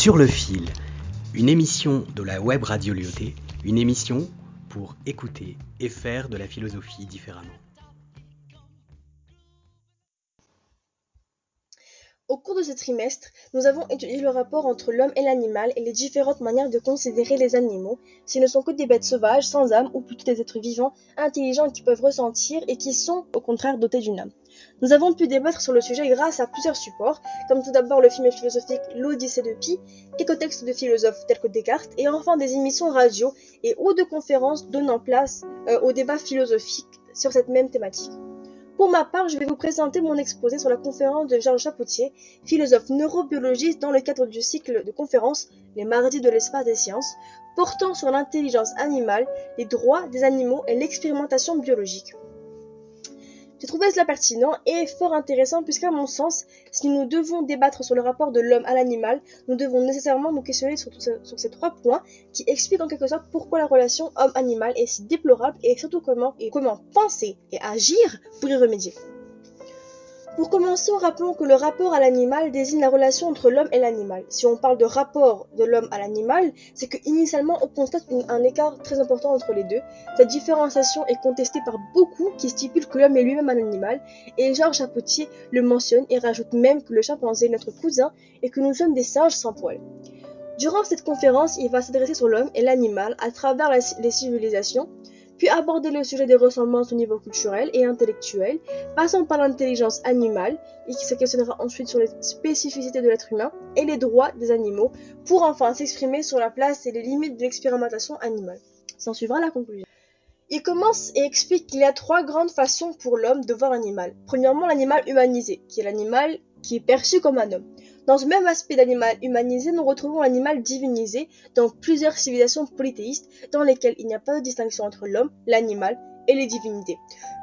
Sur le fil, une émission de la web radio Lyoté, une émission pour écouter et faire de la philosophie différemment. Au cours de ce trimestre, nous avons étudié le rapport entre l'homme et l'animal et les différentes manières de considérer les animaux, s'ils ne sont que des bêtes sauvages, sans âme, ou plutôt des êtres vivants, intelligents qui peuvent ressentir et qui sont, au contraire, dotés d'une âme. Nous avons pu débattre sur le sujet grâce à plusieurs supports, comme tout d'abord le film philosophique L'Odyssée de Pi, quelques textes de philosophes tels que Descartes, et enfin des émissions radio et ou de conférences donnant place euh, au débat philosophique sur cette même thématique. Pour ma part, je vais vous présenter mon exposé sur la conférence de Georges Chapoutier, philosophe neurobiologiste dans le cadre du cycle de conférences Les mardis de l'espace des sciences, portant sur l'intelligence animale, les droits des animaux et l'expérimentation biologique. J'ai trouvé cela pertinent et fort intéressant puisqu'à mon sens, si nous devons débattre sur le rapport de l'homme à l'animal, nous devons nécessairement nous questionner sur, ces trois points qui expliquent en quelque sorte pourquoi la relation homme-animal est si déplorable et surtout comment penser et agir pour y remédier. Pour commencer, rappelons que le rapport à l'animal désigne la relation entre l'homme et l'animal. Si on parle de rapport de l'homme à l'animal, c'est que initialement on constate un écart très important entre les deux. Cette différenciation est contestée par beaucoup qui stipulent que l'homme est lui-même un animal, et Georges Chapoutier le mentionne et rajoute même que le chimpanzé est notre cousin et que nous sommes des singes sans poils. Durant cette conférence, il va s'adresser sur l'homme et l'animal à travers les civilisations, puis aborder le sujet des ressemblances au niveau culturel et intellectuel, passant par l'intelligence animale, et qui se questionnera ensuite sur les spécificités de l'être humain et les droits des animaux, pour enfin s'exprimer sur la place et les limites de l'expérimentation animale. S'en suivra la conclusion. Il commence et explique qu'il y a trois grandes façons pour l'homme de voir l'animal. Premièrement, l'animal humanisé, qui est l'animal qui est perçu comme un homme. Dans ce même aspect d'animal humanisé, nous retrouvons l'animal divinisé dans plusieurs civilisations polythéistes dans lesquelles il n'y a pas de distinction entre l'homme, l'animal et les divinités.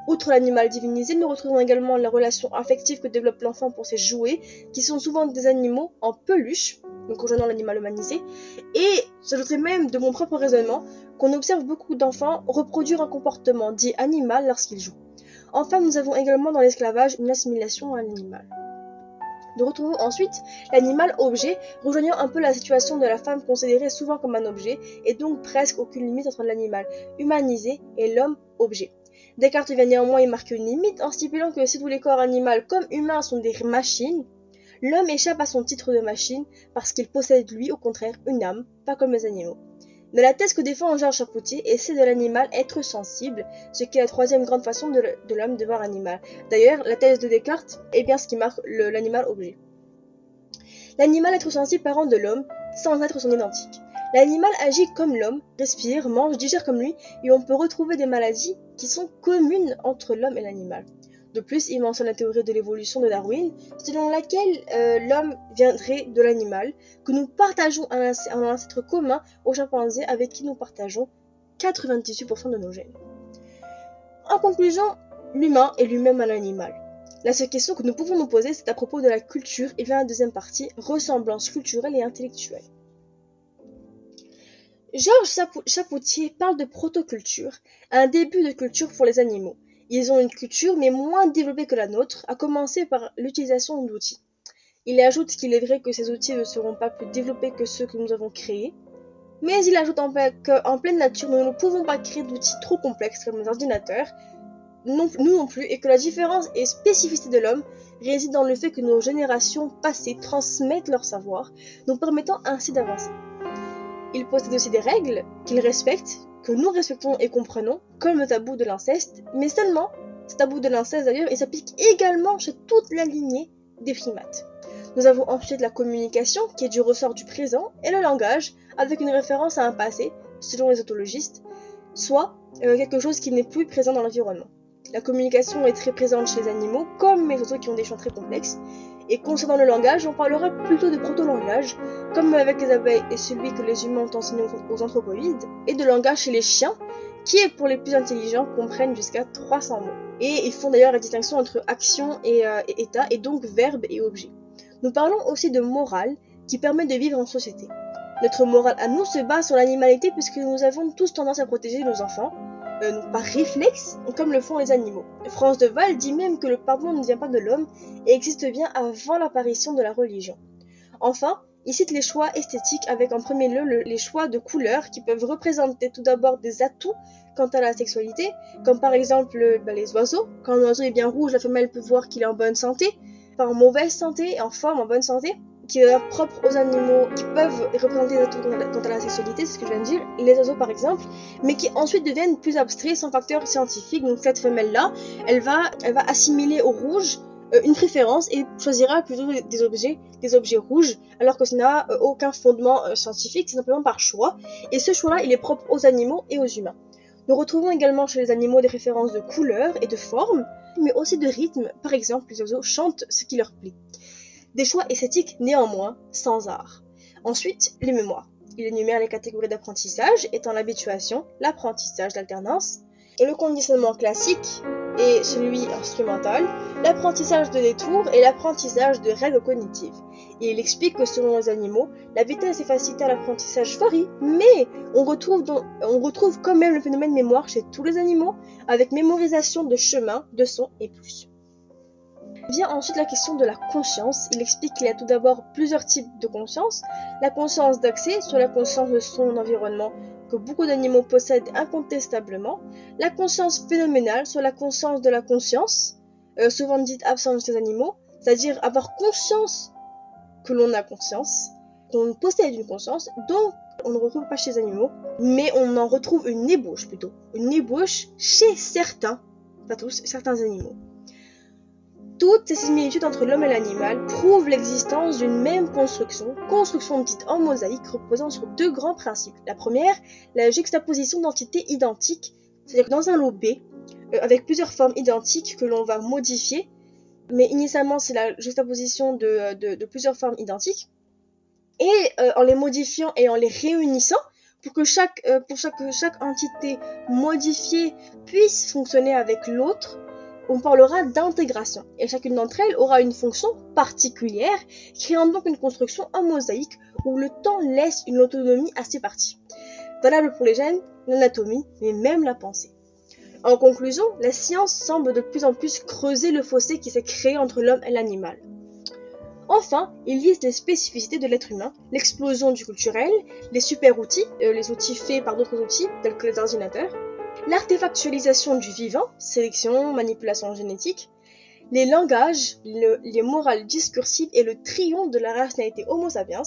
Outre l'animal divinisé, nous retrouvons également la relation affective que développe l'enfant pour ses jouets, qui sont souvent des animaux en peluche, donc rejoignant l'animal humanisé, et j'ajouterais même de mon propre raisonnement qu'on observe beaucoup d'enfants reproduire un comportement dit animal lorsqu'ils jouent. Enfin, nous avons également dans l'esclavage une assimilation à l'animal. Nous retrouvons ensuite l'animal objet, rejoignant un peu la situation de la femme considérée souvent comme un objet, et donc presque aucune limite entre l'animal humanisé et l'homme objet. Descartes vient néanmoins y marquer une limite en stipulant que si tous les corps animaux comme humains sont des machines, l'homme échappe à son titre de machine parce qu'il possède lui au contraire une âme, pas comme les animaux. Mais la thèse que défend Georges Chapoutier est celle de l'animal être sensible, ce qui est la troisième grande façon de l'homme de voir animal. D'ailleurs, la thèse de Descartes est bien ce qui marque l'animal objet. L'animal être sensible parent de l'homme, sans être son identique. L'animal agit comme l'homme, respire, mange, digère comme lui, et on peut retrouver des maladies qui sont communes entre l'homme et l'animal. De plus, il mentionne la théorie de l'évolution de Darwin, selon laquelle euh, l'homme viendrait de l'animal, que nous partageons un, ancêtre commun aux chimpanzés avec qui nous partageons 98% de nos gènes. En conclusion, l'humain est lui-même un animal. La seule question que nous pouvons nous poser, c'est à propos de la culture et vient la deuxième partie, ressemblance culturelle et intellectuelle. Georges Chapoutier parle de protoculture, un début de culture pour les animaux. Ils ont une culture mais moins développée que la nôtre, à commencer par l'utilisation d'outils. Il ajoute qu'il est vrai que ces outils ne seront pas plus développés que ceux que nous avons créés, mais il ajoute qu'en pleine nature, nous ne pouvons pas créer d'outils trop complexes comme les ordinateurs, nous non plus, et que la différence et spécificité de l'homme réside dans le fait que nos générations passées transmettent leur savoir, nous permettant ainsi d'avancer. Il possède aussi des règles qu'il respecte, que nous respectons et comprenons, comme le tabou de l'inceste, mais seulement, ce tabou de l'inceste d'ailleurs, il s'applique également chez toute la lignée des primates. Nous avons ensuite la communication, qui est du ressort du présent, et le langage, avec une référence à un passé, selon les autologistes, soit euh, quelque chose qui n'est plus présent dans l'environnement. La communication est très présente chez les animaux, comme les autres qui ont des champs très complexes, et concernant le langage, on parlera plutôt de proto-langage, comme avec les abeilles et celui que les humains ont enseigné aux anthropoïdes, et de langage chez les chiens, qui pour les plus intelligents comprennent jusqu'à 300 mots. Et ils font d'ailleurs la distinction entre action et, euh, et état, et donc verbe et objet. Nous parlons aussi de morale, qui permet de vivre en société. Notre morale à nous se base sur l'animalité puisque nous avons tous tendance à protéger nos enfants, euh, par réflexe, comme le font les animaux. France de Val dit même que le pardon ne vient pas de l'homme et existe bien avant l'apparition de la religion. Enfin, Il cite les choix esthétiques avec en premier lieu les choix de couleurs qui peuvent représenter tout d'abord des atouts quant à la sexualité, comme par exemple bah, les oiseaux. Quand un oiseau est bien rouge, la femelle peut voir qu'il est en bonne santé, pas en mauvaise santé, en forme, en bonne santé qui est propre aux animaux qui peuvent représenter des atouts quant à la sexualité, c'est ce que je viens de dire, les oiseaux par exemple, mais qui ensuite deviennent plus abstraits sans facteur scientifique. Donc cette femelle-là, elle va, assimiler au rouge euh, une préférence et choisira plutôt des objets, rouges, alors que ça n'a euh, aucun fondement euh, scientifique, c'est simplement par choix. Et ce choix-là, il est propre aux animaux et aux humains. Nous retrouvons également chez les animaux des références de couleur et de forme, mais aussi de rythme. Par exemple, les oiseaux chantent ce qui leur plaît. Des choix esthétiques néanmoins, sans art. Ensuite, les mémoires. Il énumère les catégories d'apprentissage étant l'habituation, l'apprentissage d'alternance, le conditionnement classique et celui instrumental, l'apprentissage de détours et l'apprentissage de règles cognitives. il explique que selon les animaux, la vitesse et facilité à l'apprentissage varient, mais on retrouve, on retrouve quand même le phénomène mémoire chez tous les animaux, avec mémorisation de chemin, de sons et plus. Vient ensuite la question de la conscience. Il explique qu'il y a tout d'abord plusieurs types de conscience. La conscience d'accès sur la conscience de son environnement que beaucoup d'animaux possèdent incontestablement. La conscience phénoménale sur la conscience de la conscience, euh, souvent dite absente chez les animaux, c'est-à-dire avoir conscience que l'on a conscience, qu'on possède une conscience, donc on ne retrouve pas chez les animaux, mais on en retrouve une ébauche plutôt, une ébauche chez certains, pas tous, certains animaux. Toutes ces similitudes entre l'homme et l'animal prouvent l'existence d'une même construction, construction dite en mosaïque reposant sur deux grands principes. La première, la juxtaposition d'entités identiques, c'est-à-dire que dans un lot B, euh, avec plusieurs formes identiques que l'on va modifier, mais initialement c'est la juxtaposition de, euh, plusieurs formes identiques, et euh, en les modifiant et en les réunissant, pour que chaque, entité modifiée puisse fonctionner avec l'autre, on parlera d'intégration, et chacune d'entre elles aura une fonction particulière, créant donc une construction en mosaïque où le temps laisse une autonomie à ses parties. Valable pour les gènes, l'anatomie, mais même la pensée. En conclusion, la science semble de plus en plus creuser le fossé qui s'est créé entre l'homme et l'animal. Enfin, il liste les spécificités de l'être humain, l'explosion du culturel, les super outils, euh, les outils faits par d'autres outils, tels que les ordinateurs, l'artefactualisation du vivant, sélection, manipulation génétique, les langages, les morales discursives et le triomphe de la rationalité Homo sapiens.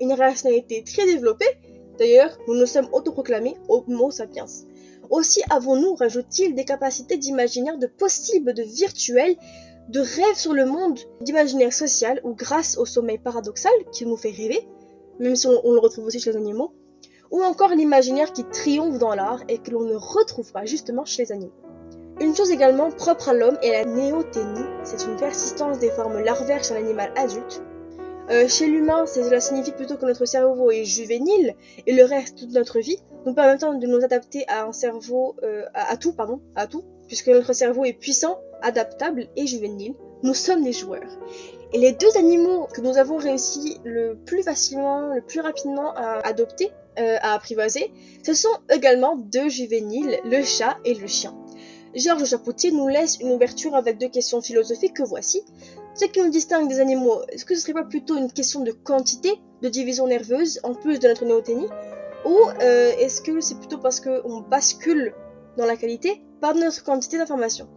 Une rationalité très développée, d'ailleurs, nous nous sommes autoproclamés Homo sapiens. Aussi avons-nous, rajoute-t-il, des capacités d'imaginaire de possible, de virtuel, de rêve sur le monde, d'imaginaire social ou grâce au sommeil paradoxal qui nous fait rêver, même si on le retrouve aussi chez les animaux, ou encore l'imaginaire qui triomphe dans l'art et que l'on ne retrouve pas justement chez les animaux. Une chose également propre à l'homme est la néoténie, c'est une persistance des formes larvaires chez l'animal adulte. Euh, chez l'humain, cela signifie plutôt que notre cerveau est juvénile et le reste de notre vie nous permettant de nous adapter à un cerveau, euh, à, tout, pardon, à tout, puisque notre cerveau est puissant, adaptable et juvénile. Nous sommes des joueurs. Et les deux animaux que nous avons réussi le plus facilement, le plus rapidement à adopter, euh, à apprivoiser, ce sont également deux juvéniles, le chat et le chien. Georges Chapoutier nous laisse une ouverture avec deux questions philosophiques que voici. Ce qui nous distingue des animaux, est-ce que ce serait pas plutôt une question de quantité, de division nerveuse, en plus de notre néoténie Ou euh, est-ce que c'est plutôt parce qu'on bascule dans la qualité par notre quantité d'informations?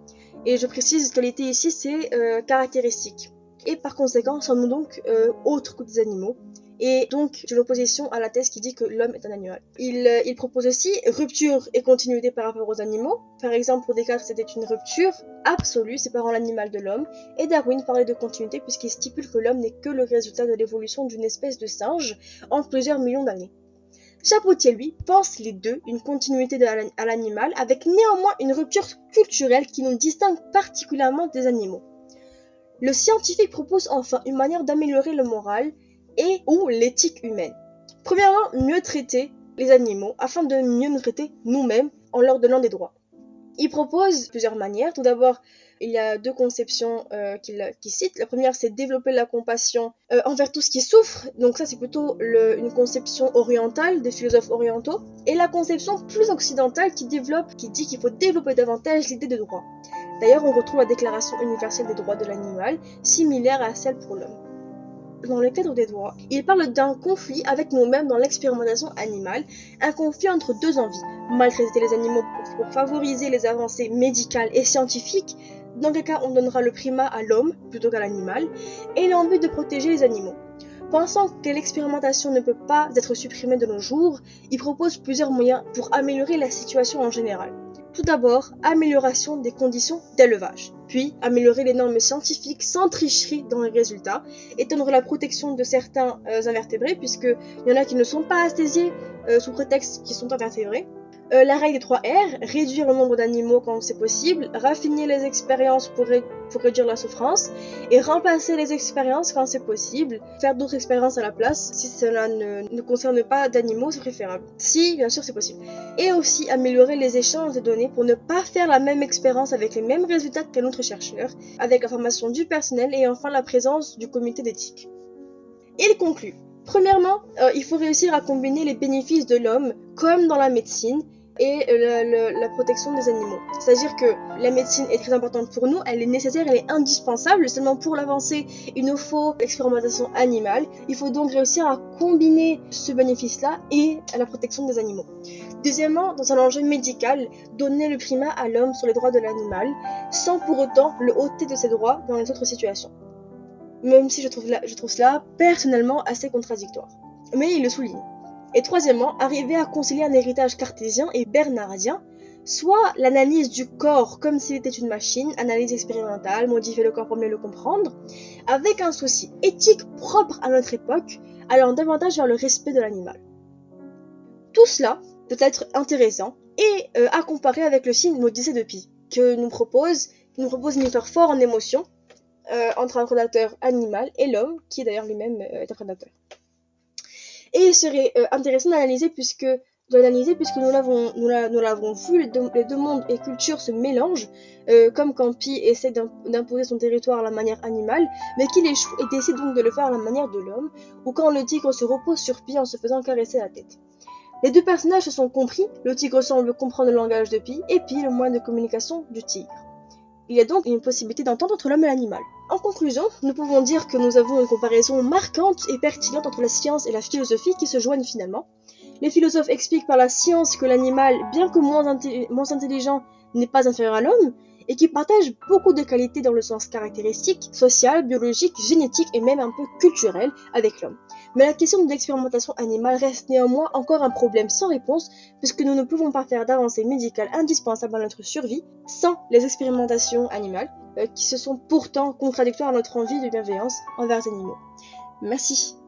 Et je précise, qualité ici, c'est euh, caractéristique. Et par conséquent, sommes-nous donc autres que des animaux? Et donc j'ai l'opposition à la thèse qui dit que l'homme est un animal. Il, euh, il, propose aussi rupture et continuité par rapport aux animaux. Par exemple, pour Descartes, c'était une rupture absolue séparant l'animal de l'homme, et Darwin parlait de continuité puisqu'il stipule que l'homme n'est que le résultat de l'évolution d'une espèce de singe en plusieurs millions d'années. Chapoutier, lui, pense les deux, une continuité à l'animal, avec néanmoins une rupture culturelle qui nous distingue particulièrement des animaux. Le scientifique propose enfin une manière d'améliorer le moral et ou l'éthique humaine. Premièrement, mieux traiter les animaux afin de mieux nous traiter nous-mêmes en leur donnant des droits. Il propose plusieurs manières. Tout d'abord, il y a deux conceptions euh, qu'il cite. La première, c'est développer la compassion euh, envers tout ce qui souffre. Donc ça, c'est plutôt une conception orientale des philosophes orientaux. Et la conception plus occidentale qui qui dit qu'il faut développer davantage l'idée de droit. D'ailleurs, on retrouve la Déclaration universelle des droits de l'animal, similaire à celle pour l'homme. Dans le cadre des droits, il parle d'un conflit avec nous-mêmes dans l'expérimentation animale, un conflit entre deux envies, maltraiter les animaux pour, favoriser les avancées médicales et scientifiques, dans quel cas on donnera le primat à l'homme plutôt qu'à l'animal, et l'envie de protéger les animaux. Pensant que l'expérimentation ne peut pas être supprimée de nos jours, il propose plusieurs moyens pour améliorer la situation en général. Tout d'abord, amélioration des conditions d'élevage, puis améliorer les normes scientifiques sans tricherie dans les résultats, étendre la protection de certains euh, invertébrés, puisqu'il y en a qui ne sont pas asthésiés euh, sous prétexte qu'ils sont invertébrés, euh, la règle des 3 R, réduire le nombre d'animaux quand c'est possible, raffiner les expériences pour, réduire la souffrance, et remplacer les expériences quand c'est possible, faire d'autres expériences à la place, si cela ne, ne concerne pas d'animaux, c'est préférable. Si, bien sûr, c'est possible. Et aussi améliorer les échanges de données pour ne pas faire la même expérience avec les mêmes résultats qu'un autre chercheur, avec la formation du personnel et enfin la présence du comité d'éthique. Il conclut. Premièrement, euh, il faut réussir à combiner les bénéfices de l'homme, comme dans la médecine, et la protection des animaux. C'est-à-dire que la médecine est très importante pour nous, elle est nécessaire, elle est indispensable. Seulement pour l'avancer, il nous faut l'expérimentation animale. Il faut donc réussir à combiner ce bénéfice-là et la protection des animaux. Deuxièmement, dans un enjeu médical, donner le primat à l'homme sur les droits de l'animal, sans pour autant le ôter de ses droits dans les autres situations. Même si je trouve, je trouve cela personnellement assez contradictoire. Mais il le souligne. Et troisièmement, arriver à concilier un héritage cartésien et bernardien, soit l'analyse du corps comme s'il était une machine, analyse expérimentale, modifier le corps pour mieux le comprendre, avec un souci éthique propre à notre époque, allant davantage vers le respect de l'animal. Tout cela peut être intéressant et euh, à comparer avec le film L'Odyssée de Pi, que propose, qui nous propose une histoire fort en émotion euh, entre un prédateur animal et l'homme, qui d'ailleurs lui-même euh, est un prédateur. Et il serait euh, intéressant d'analyser puisque d'analyser puisque nous l'avons nous l'avons vu les deux, mondes et cultures se mélangent euh, comme quand Pi essaie d'imposer son territoire à la manière animale mais qu'il échoue et décide donc de le faire à la manière de l'homme ou quand le tigre se repose sur Pi en se faisant caresser la tête. Les deux personnages se sont compris, le tigre semble comprendre le langage de Pi et Pi le moyen de communication du tigre. Il y a donc une possibilité d'entendre entre l'homme et l'animal. En conclusion, nous pouvons dire que nous avons une comparaison marquante et pertinente entre la science et la philosophie qui se joignent finalement. Les philosophes expliquent par la science que l'animal, bien que moins, moins intelligent, n'est pas inférieur à l'homme, et qui partage beaucoup de qualités dans le sens caractéristique, social, biologique, génétique et même un peu culturel avec l'homme. Mais la question de l'expérimentation animale reste néanmoins encore un problème sans réponse puisque nous ne pouvons pas faire d'avancées médicales indispensables à notre survie sans les expérimentations animales euh, qui se sont pourtant contradictoires à notre envie de bienveillance envers les animaux. Merci.